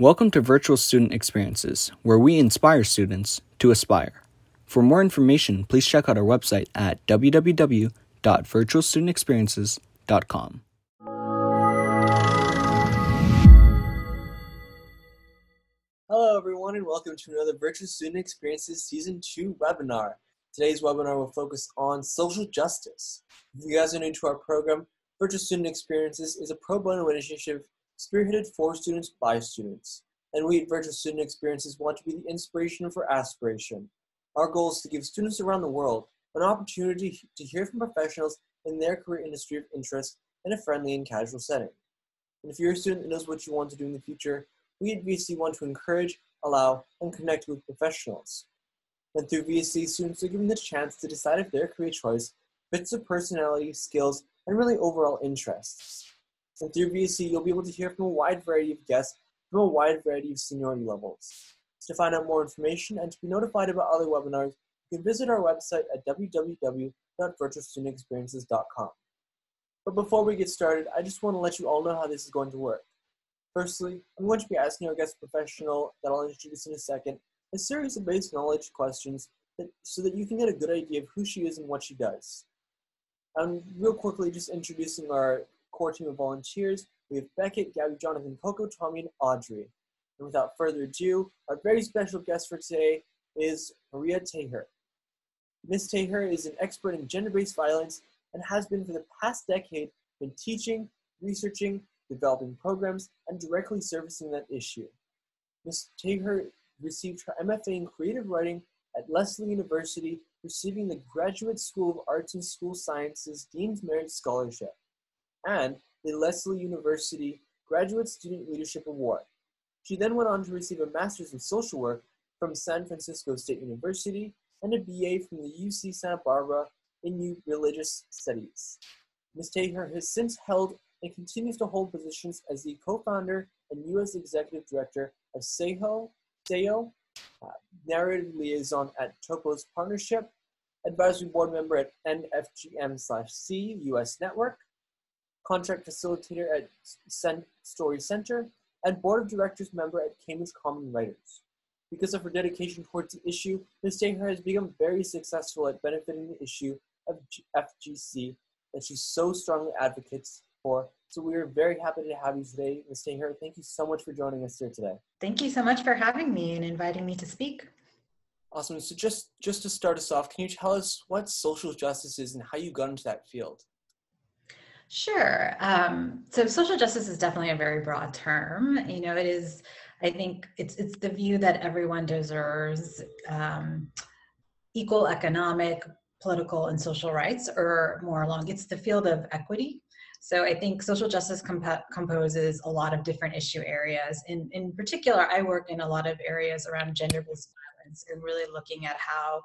Welcome to Virtual Student Experiences, where we inspire students to aspire. For more information, please check out our website at www.virtualstudentexperiences.com. Hello, everyone, and welcome to another Virtual Student Experiences Season 2 webinar. Today's webinar will focus on social justice. If you guys are new to our program, Virtual Student Experiences is a pro bono initiative spearheaded for students by students. And we at Virtual Student Experiences want to be the inspiration for aspiration. Our goal is to give students around the world an opportunity to hear from professionals in their career industry of interest in a friendly and casual setting. And if you're a student that knows what you want to do in the future, we at VSE want to encourage, allow, and connect with professionals. And through VSE, students are given the chance to decide if their career choice fits their personality, skills, and really overall interests. And through VSE, you'll be able to hear from a wide variety of guests from a wide variety of seniority levels. To find out more information and to be notified about other webinars, you can visit our website at www.virtualstudentexperiences.com. But before we get started, I just want to let you all know how this is going to work. Firstly, I'm going to be asking our guest professional that I'll introduce in a second a series of basic knowledge questions that, so that you can get a good idea of who she is and what she does. And real quickly, just introducing our core team of volunteers. We have Beckett, Gabby, Jonathan, Coco, Tommy, and Audrey. And without further ado, our very special guest for today is Maria Taher. Ms. Taher is an expert in gender-based violence and has been for the past decade been teaching, researching, developing programs, and directly servicing that issue. Ms. Taher received her MFA in creative writing at Lesley University, receiving the Graduate School of Arts and School Sciences Dean's Merit Scholarship, and the Lesley University Graduate Student Leadership Award. She then went on to receive a Master's in Social Work from San Francisco State University and a BA from the UC Santa Barbara in New Religious Studies. Ms. Taher has since held and continues to hold positions as the co-founder and U.S. Executive Director of Sahiyo, Sahiyo, uh, narrative liaison at Topos Partnership, advisory board member at End FGM/C U.S. Network, contract facilitator at Story Center, and board of directors member at Cambridge Common Writers. Because of her dedication towards the issue, Ms. Taher has become very successful at benefiting the issue of FGC that she so strongly advocates for. So we are very happy to have you today, Ms. Taher. Thank you so much for joining us here today. Thank you so much for having me and inviting me to speak. Awesome. So just just to start us off, can you tell us what social justice is and how you got into that field? Sure. Um, so social justice is definitely a very broad term. You know, it is. I think it's it's the view that everyone deserves um, equal economic, political, and social rights, or more along. It's the field of equity. So I think social justice comp- composes a lot of different issue areas. In in particular, I work in a lot of areas around gender-based violence and really looking at how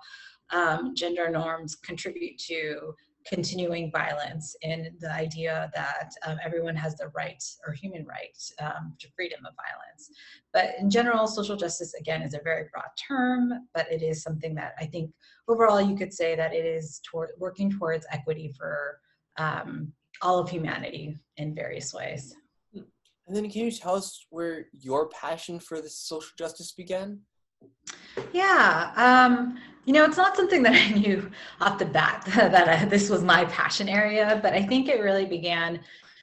um, gender norms contribute to continuing violence and the idea that um, everyone has the right or human right um, to freedom of violence. But in general, social justice, again, is a very broad term, but it is something that I think overall you could say that it is toward, working towards equity for um, all of humanity in various ways. And then can you tell us where your passion for this social justice began? Yeah, um, you know, it's not something that I knew off the bat that I, this was my passion area, but I think it really began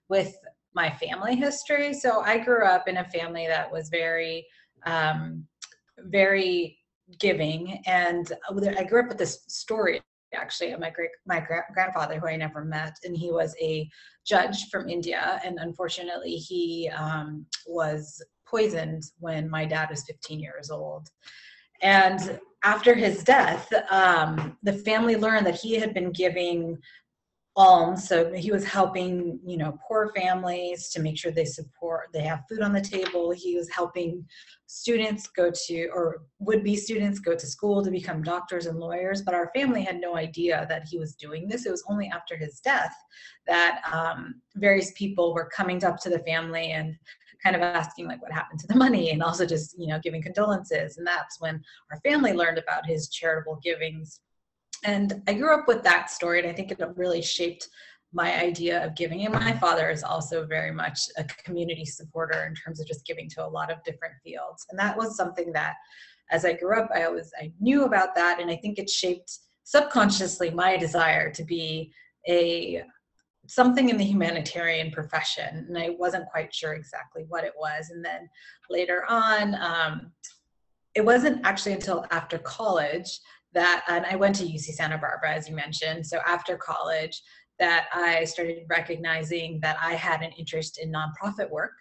with my family history. So I grew up in a family that was very, um, very giving, and I grew up with this story actually of my great my gra- grandfather who I never met, and he was a judge from India, and unfortunately he um, was poisoned when my dad was 15 years old. And after his death, um, the family learned that he had been giving alms. So he was helping, you know, poor families to make sure they support, they have food on the table. He was helping students go to, or would be students go to school to become doctors and lawyers. But our family had no idea that he was doing this. It was only after his death that um, various people were coming up to the family and kind of asking like what happened to the money and also just you know giving condolences and that's when our family learned about his charitable givings and i grew up with that story and i think it really shaped my idea of giving. And my father is also very much a community supporter in terms of just giving to a lot of different fields. And that was something that as i grew up i always i knew about that. And i think it shaped subconsciously my desire to be a something in the humanitarian profession. And i wasn't quite sure exactly what it was. And then later on um, it wasn't actually until after college that and i went to uc santa barbara as you mentioned so after college that I started recognizing that I had an interest in nonprofit work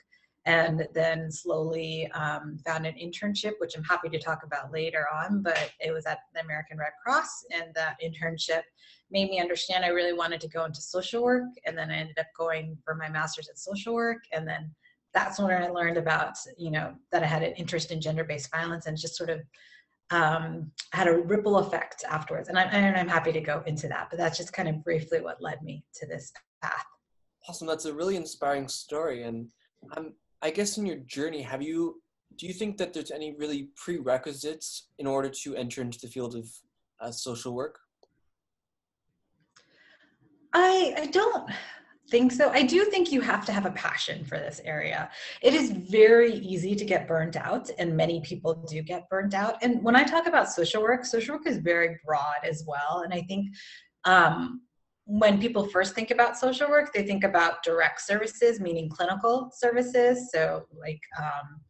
and then slowly um, found an internship, which I'm happy to talk about later on. But it was at the American Red Cross, and that internship made me understand I really wanted to go into social work. And then I ended up going for my master's in social work, and then that's when I learned about, you know, that I had an interest in gender-based violence and just sort of um, had a ripple effect afterwards. And I'm, and I'm happy to go into that, but that's just kind of briefly what led me to this path. Awesome. That's a really inspiring story. And um, I guess in your journey, have you, do you think that there's any really prerequisites in order to enter into the field of uh, social work? I, I don't think so. I do think you have to have a passion for this area. It is very easy to get burnt out, and many people do get burnt out. And when I talk about social work, social work is very broad as well. And I think um, when people first think about social work, they think about direct services, meaning clinical services. So, like, um,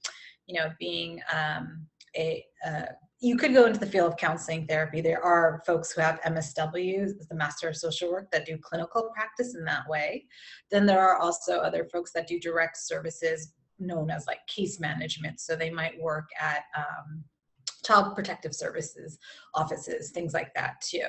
you know, being um, a, a you could go into the field of counseling therapy. There are folks who have MSW, the Master of Social Work, that do clinical practice in that way. Then there are also other folks that do direct services known as like case management. So they might work at um, child protective services offices, things like that too.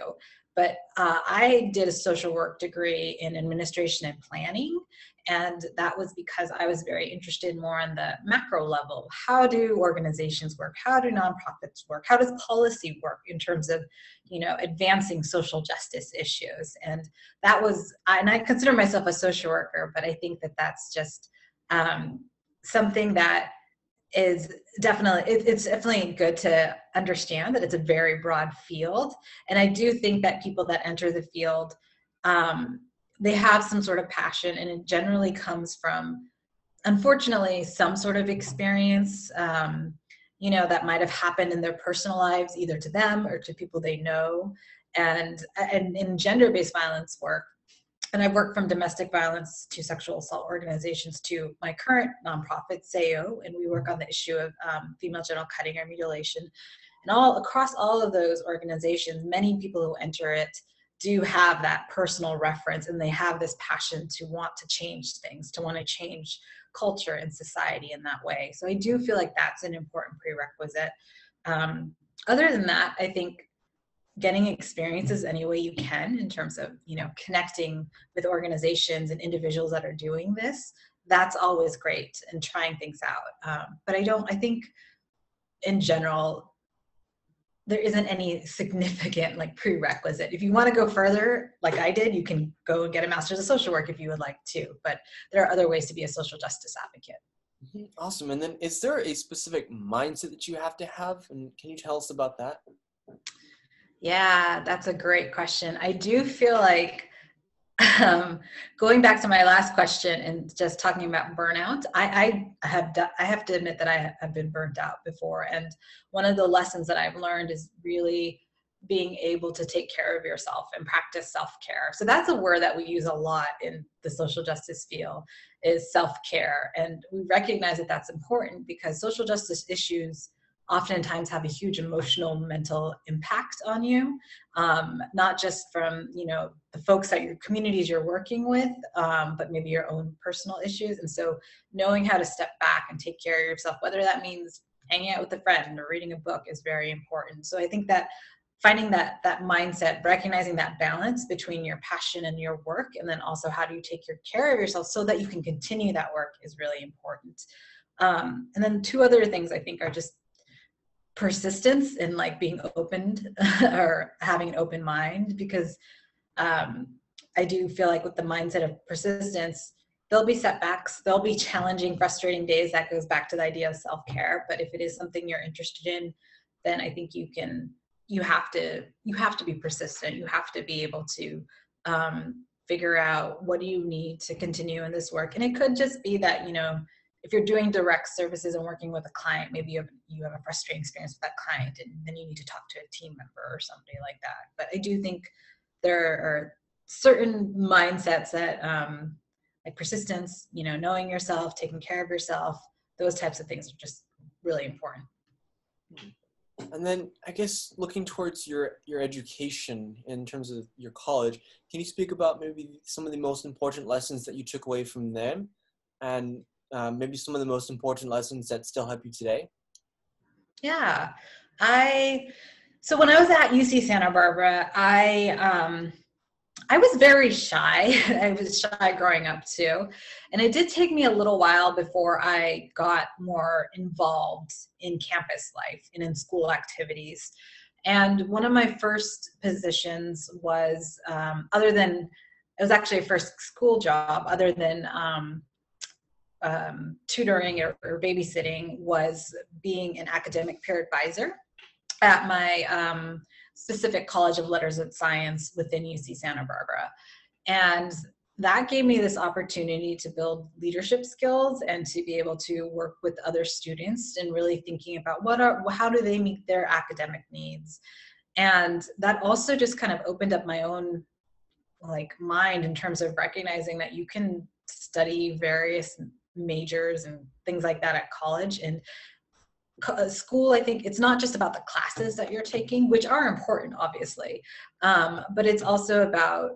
But uh, I did a social work degree in administration and planning. And that was because I was very interested more on the macro level. How do organizations work? How do nonprofits work? How does policy work in terms of, you know, advancing social justice issues? And that was, and I consider myself a social worker, but I think that that's just um, something that is definitely it, it's definitely good to understand that it's a very broad field and i do think that people that enter the field um, they have some sort of passion and it generally comes from unfortunately some sort of experience um, you know that might have happened in their personal lives either to them or to people they know and and in gender-based violence work and I've worked from domestic violence to sexual assault organizations to my current nonprofit, Sahiyo, and we work on the issue of um, female genital cutting or mutilation. And all across all of those organizations, many people who enter it do have that personal reference and they have this passion to want to change things, to want to change culture and society in that way. So I do feel like that's an important prerequisite. Um, other than that, I think getting experiences any way you can in terms of you know connecting with organizations and individuals that are doing this that's always great and trying things out um, but i don't i think in general there isn't any significant like prerequisite if you want to go further like i did you can go and get a master's of social work if you would like to but there are other ways to be a social justice advocate mm-hmm. awesome and then is there a specific mindset that you have to have and can you tell us about that yeah, that's a great question. I do feel like um, going back to my last question and just talking about burnout, I, I have I have to admit that I have been burnt out before, and one of the lessons that I've learned is really being able to take care of yourself and practice self-care. So that's a word that we use a lot in the social justice field is self-care, and we recognize that that's important because social justice issues oftentimes have a huge emotional mental impact on you. Um, not just from you know the folks at your communities you're working with um, but maybe your own personal issues. And so knowing how to step back and take care of yourself whether that means hanging out with a friend or reading a book is very important. So i think that finding that that mindset recognizing that balance between your passion and your work and then also how do you take your care of yourself so that you can continue that work is really important. Um, and then two other things i think are just persistence and like being opened or having an open mind because um, I do feel like with the mindset of persistence, there'll be setbacks, there'll be challenging, frustrating days. That goes back to the idea of self care. But if it is something you're interested in, then I think you can. You have to. You have to be persistent. You have to be able to um, figure out what do you need to continue in this work and it could just be that you know if you're doing direct services and working with a client maybe you have, you have a frustrating experience with that client and then you need to talk to a team member or somebody like that. But i do think there are certain mindsets that um, like persistence you know knowing yourself taking care of yourself those types of things are just really important. And then i guess looking towards your your education in terms of your college can you speak about maybe some of the most important lessons that you took away from them? And um, maybe some of the most important lessons that still help you today yeah i so when i was at uc santa barbara i um I was very shy. I was shy growing up too. And it did take me a little while before I got more involved in campus life and in school activities. And one of my first positions was, um, other than, it was actually a first school job, other than um, um, tutoring or, or, babysitting, was being an academic peer advisor at my um, specific College of Letters and Science within UC Santa Barbara. And that gave me this opportunity to build leadership skills and to be able to work with other students and really thinking about what are how do they meet their academic needs and that also just kind of opened up my own like mind in terms of recognizing that you can study various majors and things like that at college. And uh, school i think it's not just about the classes that you're taking which are important obviously um, but it's also about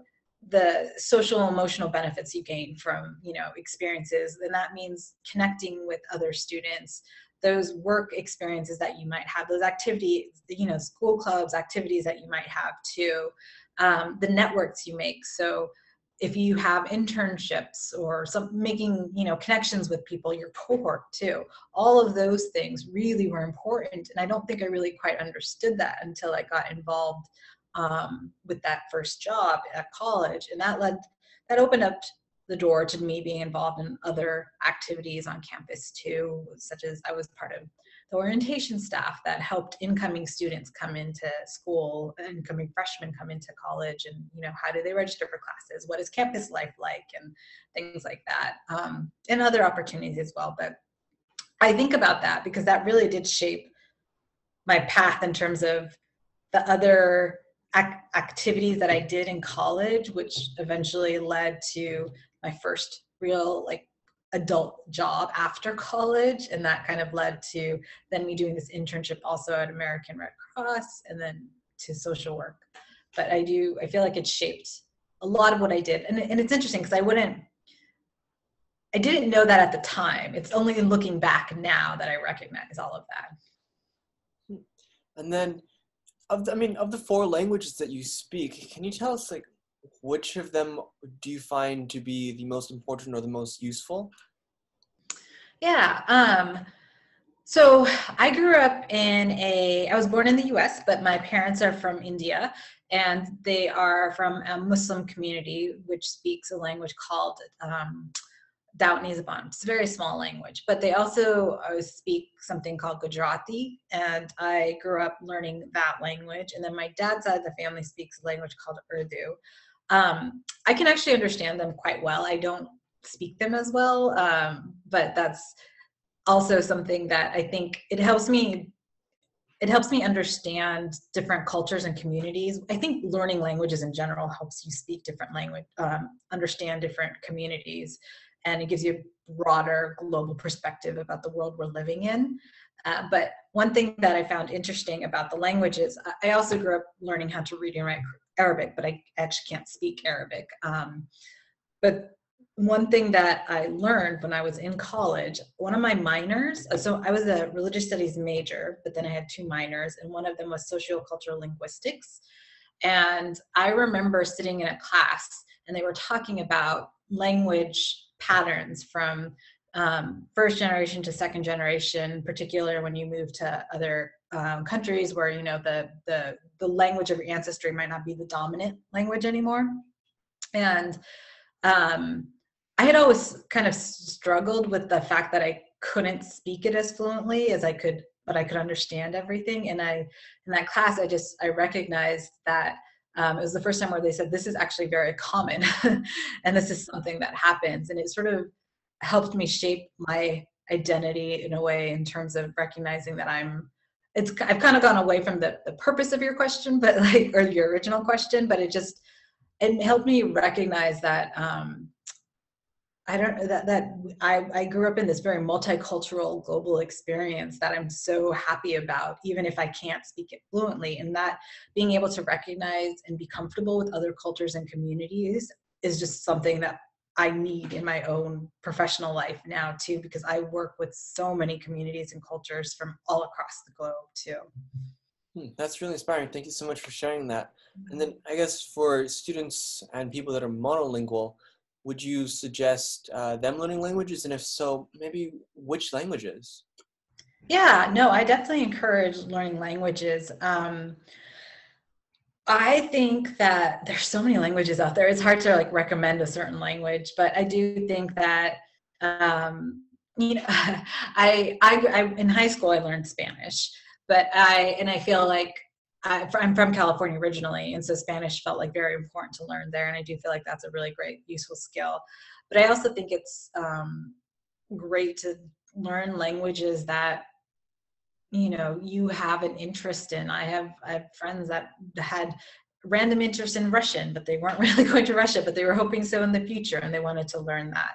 the social emotional benefits you gain from you know experiences. And that means connecting with other students those work experiences that you might have those activities you know school clubs activities that you might have too um, the networks you make. So if you have internships or some making you know connections with people your cohort too all of those things really were important. And i don't think i really quite understood that until i got involved um, with that first job at college. And that led that opened up the door to me being involved in other activities on campus too such as i was part of the orientation staff that helped incoming students come into school, incoming freshmen come into college, and you know how do they register for classes? What is campus life like, and things like that, um, and other opportunities as well. But I think about that because that really did shape my path in terms of the other ac- activities that I did in college, which eventually led to my first real like adult job after college and that kind of led to then me doing this internship also at american red cross and then to social work. But i do i feel like it shaped a lot of what i did. And, and it's interesting because i wouldn't i didn't know that at the time. It's only in looking back now that i recognize all of that. And then of the, i mean of the four languages that you speak can you tell us like which of them do you find to be the most important or the most useful? Yeah. Um, so I grew up in a, I was born in the US, but my parents are from India and they are from a Muslim community which speaks a language called um, Dautni Zaban. It's a very small language, but they also uh, speak something called Gujarati, and I grew up learning that language. And then my dad's side of the family speaks a language called Urdu. Um, I can actually understand them quite well. I don't speak them as well, um, but that's also something that I think it helps me. It helps me understand different cultures and communities. I think learning languages in general helps you speak different language, um, understand different communities, and it gives you a broader global perspective about the world we're living in. Uh, but one thing that I found interesting about the languages, I also grew up learning how to read and write Arabic, but I actually can't speak Arabic. Um, but one thing that I learned when I was in college, one of my minors, uh, so I was a religious studies major, but then I had two minors, and one of them was sociocultural linguistics. And I remember sitting in a class and they were talking about language patterns from um, first generation to second generation, particular when you move to other um, countries where you know the the the language of your ancestry might not be the dominant language anymore. And um, i had always kind of struggled with the fact that i couldn't speak it as fluently as i could but i could understand everything. And i in that class i just i recognized that um, it was the first time where they said this is actually very common and this is something that happens. And it sort of helped me shape my identity in a way in terms of recognizing that i'm it's i've kind of gone away from the, the purpose of your question but like or your original question but it just it helped me recognize that um, I don't that that I, I grew up in this very multicultural global experience that I'm so happy about, even if I can't speak it fluently. And that being able to recognize and be comfortable with other cultures and communities is just something that I need in my own professional life now too, because I work with so many communities and cultures from all across the globe too. Hmm, that's really inspiring. Thank you so much for sharing that. And then I guess for students and people that are monolingual, would you suggest uh, them learning languages? And if so, maybe which languages? Yeah, no, I definitely encourage learning languages. Um, I think that there's so many languages out there. It's hard to like recommend a certain language, but I do think that um, you know, I, I, I in high school I learned Spanish, but I and I feel like I, am from California originally, and so Spanish felt like very important to learn there, and I do feel like that's a really great, useful skill. But I also think it's um, great to learn languages that you know you have an interest in. I have I have friends that had random interest in Russian, but they weren't really going to Russia, but they were hoping so in the future, and they wanted to learn that.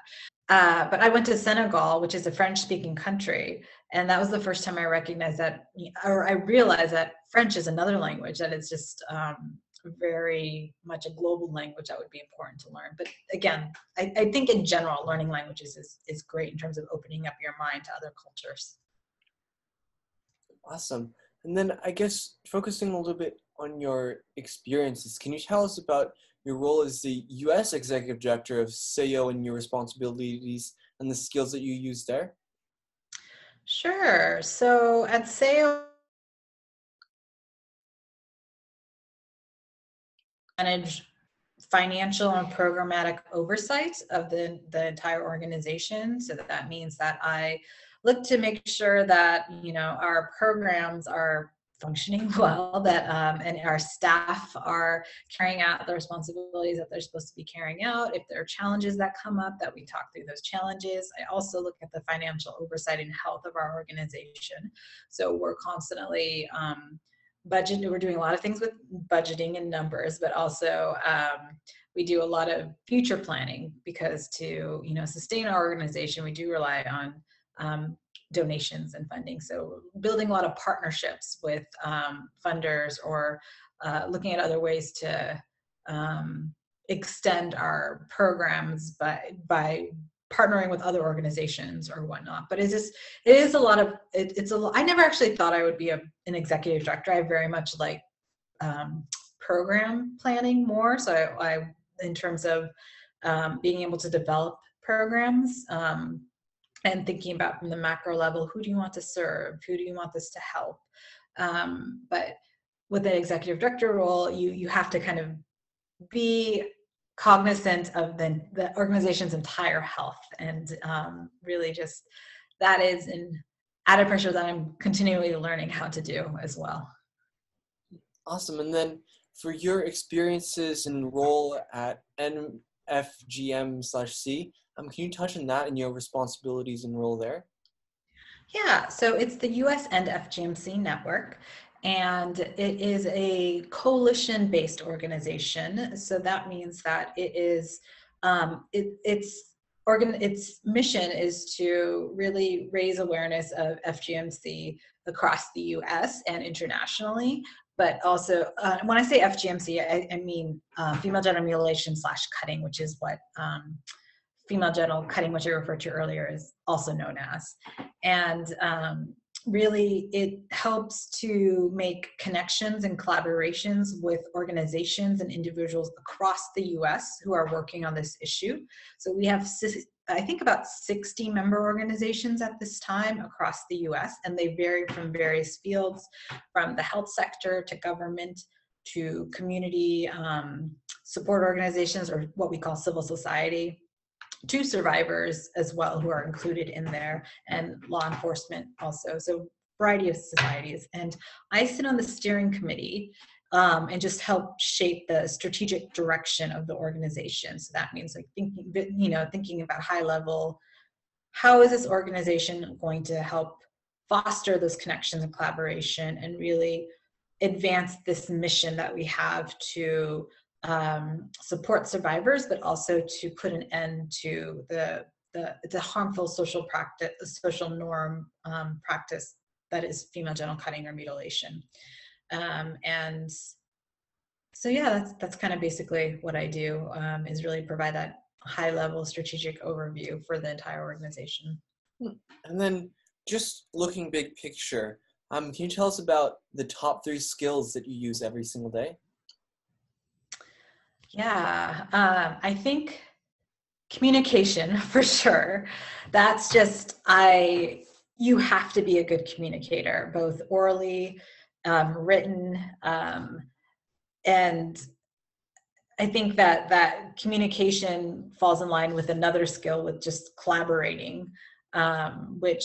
Uh, but I went to Senegal, which is a French speaking country. And that was the first time I recognized that, or I realized that French is another language that is just um, very much a global language that would be important to learn. But again, I, I think in general, learning languages is, is great in terms of opening up your mind to other cultures. Awesome. And then I guess focusing a little bit on your experiences, can you tell us about your role as the U.S. Executive Director of Sahiyo and your responsibilities and the skills that you use there? Sure. So at Sahiyo, manage financial and programmatic oversight of the, the entire organization. So that, that means that I look to make sure that you know our programs are functioning well that um, and our staff are carrying out the responsibilities that they're supposed to be carrying out. If there are challenges that come up that we talk through those challenges. I also look at the financial oversight and health of our organization. So we're constantly um, budget we're doing a lot of things with budgeting and numbers but also um, we do a lot of future planning because to you know sustain our organization we do rely on um, donations and funding. So building a lot of partnerships with um, funders or uh, looking at other ways to um, extend our programs by by partnering with other organizations or whatnot. But it's just it is a lot of it, it's a. I never actually thought I would be a, an executive director. I very much like um, program planning more. So I, I in terms of um, being able to develop programs. Um, and thinking about from the macro level who do you want to serve? Who do you want this to help? Um, but with the executive director role you you have to kind of be cognizant of the, the organization's entire health. And um, really just that is an added pressure that i'm continually learning how to do as well. Awesome. And then for your experiences and role at nfgm slash c um, can you touch on that and your responsibilities and role there? Yeah, so it's the US and FGMC network, and it is a coalition based organization. So that means that it is, um, it, it's organ, its mission is to really raise awareness of FGMC across the US and internationally. But also, uh, when I say FGMC, I, I mean uh, female genital mutilation slash cutting, which is what um, female genital cutting, which I referred to earlier, is also known as. And um, really, it helps to make connections and collaborations with organizations and individuals across the US who are working on this issue. So we have, I think, about 60 member organizations at this time across the US, and they vary from various fields, from the health sector to government to community um, support organizations or what we call civil society two survivors as well who are included in there and law enforcement also so variety of societies and i sit on the steering committee um, and just help shape the strategic direction of the organization. So that means like thinking, you know, thinking about high level, how is this organization going to help foster those connections and collaboration and really advance this mission that we have to um, support survivors, but also to put an end to the the, the harmful social practice, social norm um, practice that is female genital cutting or mutilation. Um, and so yeah, that's that's kind of basically what I do um, is really provide that high level strategic overview for the entire organization. And then just looking big picture, um, can you tell us about the top three skills that you use every single day? Yeah, um, I think communication for sure. That's just, I, you have to be a good communicator, both orally, um, written, um, and I think that that communication falls in line with another skill with just collaborating, um, which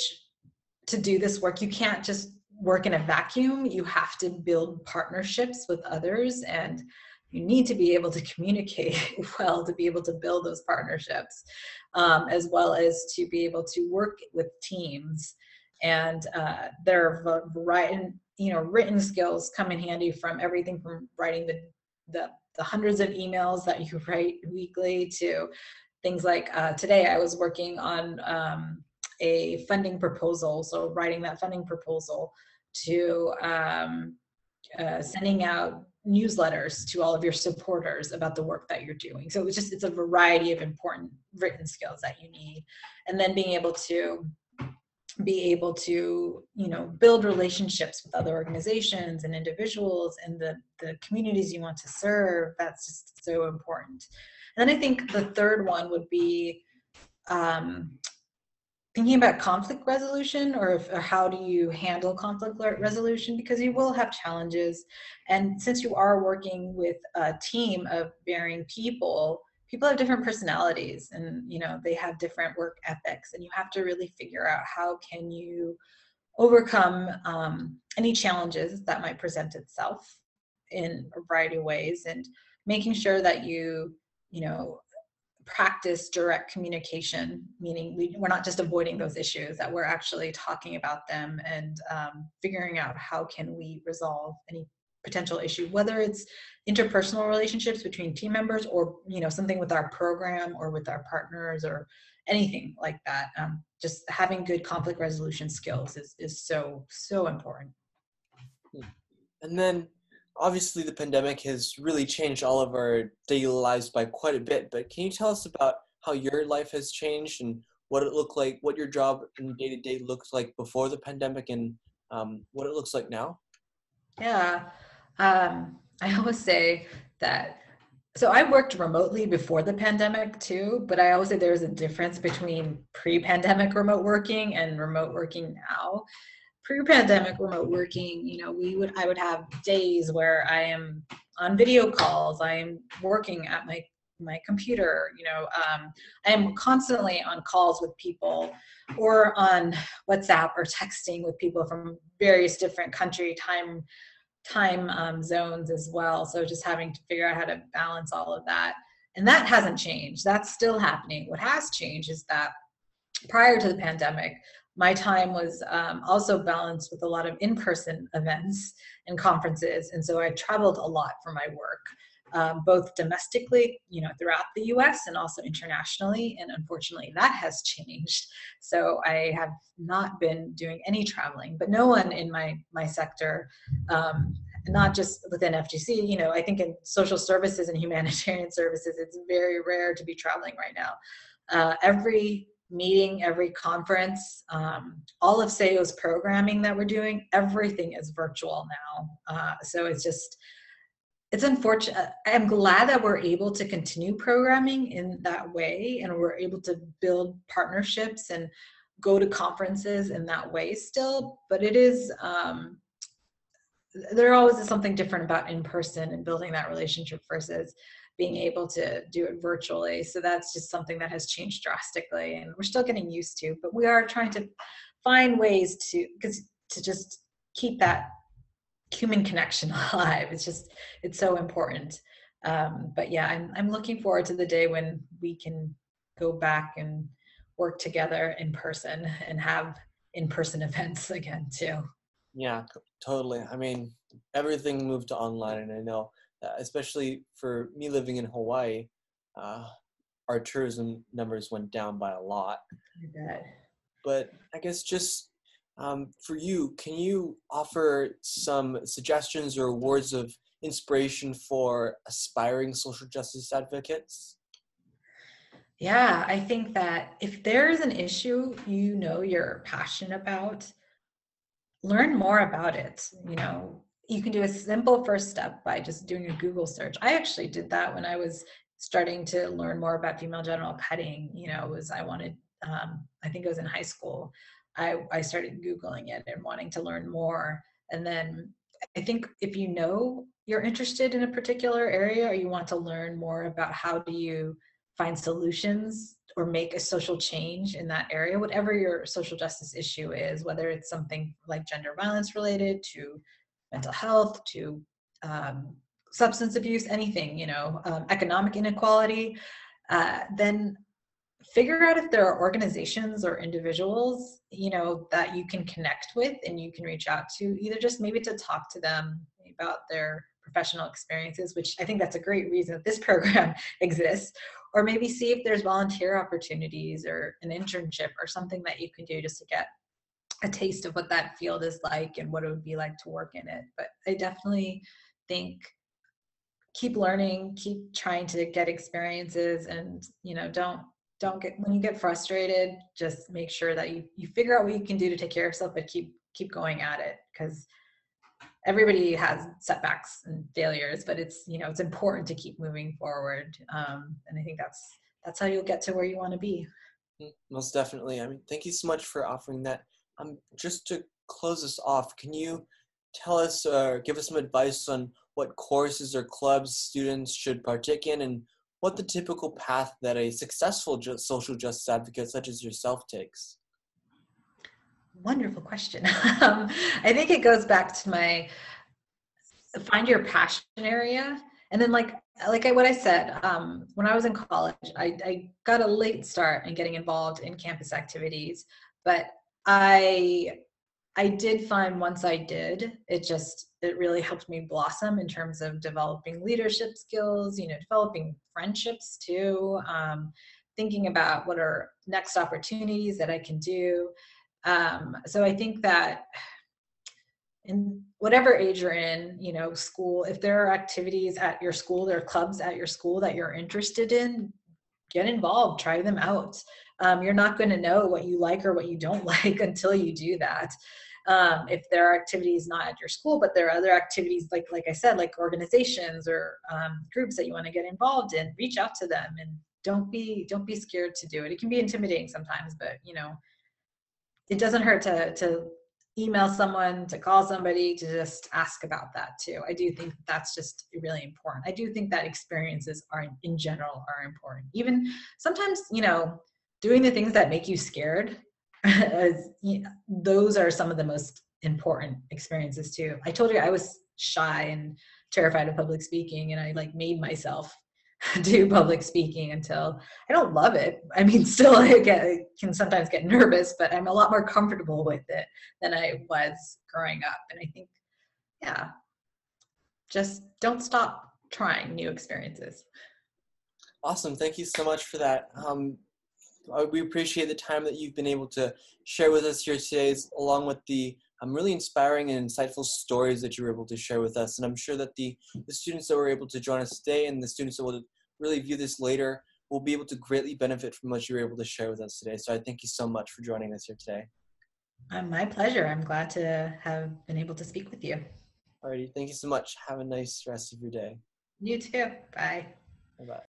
to do this work, you can't just work in a vacuum. You have to build partnerships with others and you need to be able to communicate well to be able to build those partnerships, um, as well as to be able to work with teams. And uh, there writing, you know, written skills come in handy from everything from writing the, the, the hundreds of emails that you write weekly to things like uh, today I was working on um, a funding proposal, so writing that funding proposal to um, uh, sending out newsletters to all of your supporters about the work that you're doing. So it's just it's a variety of important written skills that you need, and then being able to be able to you know build relationships with other organizations and individuals and the the communities you want to serve that's just so important and then i think the third one would be um, thinking about conflict resolution or, if, or, how do you handle conflict resolution? Because you will have challenges. And since you are working with a team of varying people people have different personalities and you know they have different work ethics. And you have to really figure out how can you overcome um, any challenges that might present itself in a variety of ways and making sure that you you know practice direct communication, meaning we, we're not just avoiding those issues, that we're actually talking about them and um, figuring out how can we resolve any potential issue, whether it's interpersonal relationships between team members or you know something with our program or with our partners or anything like that. Um, just having good conflict resolution skills is is so so important. And then obviously the pandemic has really changed all of our daily lives by quite a bit but can you tell us about how your life has changed and what it looked like what your job and day to day looked like before the pandemic and um, what it looks like now? Yeah um, i always say that so i worked remotely before the pandemic too but i always say there's a difference between pre-pandemic remote working and remote working now pre-pandemic remote working you know we would i would have days where i am on video calls i am working at my my computer you know um, i am constantly on calls with people or on whatsapp or texting with people from various different country time time um, zones as well. So just having to figure out how to balance all of that. And that hasn't changed. That's still happening. What has changed is that prior to the pandemic my time was um, also balanced with a lot of in-person events and conferences and so i traveled a lot for my work um, both domestically you know throughout the us and also internationally and unfortunately that has changed so i have not been doing any traveling but no one in my my sector um, not just within FGC, you know, I think in social services and humanitarian services, it's very rare to be traveling right now. Uh, every meeting, every conference, um, all of Sahiyo's programming that we're doing, everything is virtual now. Uh, so it's just, it's unfortunate. I'm glad that we're able to continue programming in that way and we're able to build partnerships and go to conferences in that way still, but it is, um, there always is something different about in person and building that relationship versus being able to do it virtually. So that's just something that has changed drastically and we're still getting used to, but we are trying to find ways to, because to just keep that human connection alive. It's just it's so important. Um, but yeah, I'm I'm looking forward to the day when we can go back and work together in person and have in-person events again too. Yeah, totally. I mean, everything moved to online, and I know, especially for me living in Hawaii, uh, our tourism numbers went down by a lot. I but I guess just um, for you, can you offer some suggestions or words of inspiration for aspiring social justice advocates? Yeah, I think that if there's an issue you know you're passionate about, learn more about it. You know, you can do a simple first step by just doing a Google search. I actually did that when I was starting to learn more about female genital cutting. You know, was I wanted, um, I think it was in high school. I, I started Googling it and wanting to learn more. And then I think if you know you're interested in a particular area or you want to learn more about how do you find solutions or make a social change in that area, whatever your social justice issue is, whether it's something like gender violence related to mental health, to um, substance abuse, anything, you know, um, economic inequality, uh, then figure out if there are organizations or individuals, you know, that you can connect with and you can reach out to, either just maybe to talk to them about their professional experiences, which I think that's a great reason that this program exists, or maybe see if there's volunteer opportunities or an internship or something that you can do just to get a taste of what that field is like and what it would be like to work in it. But I definitely think keep learning, keep trying to get experiences and, you know, don't don't get when you get frustrated, just make sure that you you figure out what you can do to take care of yourself, but keep keep going at it because everybody has setbacks and failures, but it's you know it's important to keep moving forward. Um, and I think that's that's how you'll get to where you want to be. Mm, most definitely. I mean, thank you so much for offering that. Um, just to close this off, can you tell us or uh, give us some advice on what courses or clubs students should partake in and what the typical path that a successful social justice advocate such as yourself takes? Wonderful question. um, I think it goes back to my find your passion area, and then like like I, what I said um, when I was in college, I, I got a late start in getting involved in campus activities, but I I did find once I did, it just it really helped me blossom in terms of developing leadership skills, you know, developing friendships too, um, thinking about what are next opportunities that I can do. Um, so I think that in whatever age you're in, you know, school, if there are activities at your school, there are clubs at your school that you're interested in, get involved, try them out. Um, you're not going to know what you like or what you don't like until you do that. Um, if there are activities not at your school, but there are other activities like like I said, like organizations or um, groups that you want to get involved in, reach out to them and don't be don't be scared to do it. It can be intimidating sometimes, but you know, it doesn't hurt to to email someone, to call somebody, to just ask about that too. I do think that's just really important. I do think that experiences are in general are important. Even sometimes, you know, doing the things that make you scared, those are some of the most important experiences too. I told you I was shy and terrified of public speaking and I like made myself do public speaking until I don't love it. I mean, still I get, can sometimes get nervous, but I'm a lot more comfortable with it than I was growing up. And I think, yeah, just don't stop trying new experiences. Awesome. Thank you so much for that. Um, we appreciate the time that you've been able to share with us here today, along with the um, really inspiring and insightful stories that you were able to share with us. And I'm sure that the, the students that were able to join us today and the students that will really view this later will be able to greatly benefit from what you were able to share with us today. So I thank you so much for joining us here today. Uh, my pleasure. I'm glad to have been able to speak with you. Alrighty. Thank you so much. Have a nice rest of your day. You too. Bye. Bye bye.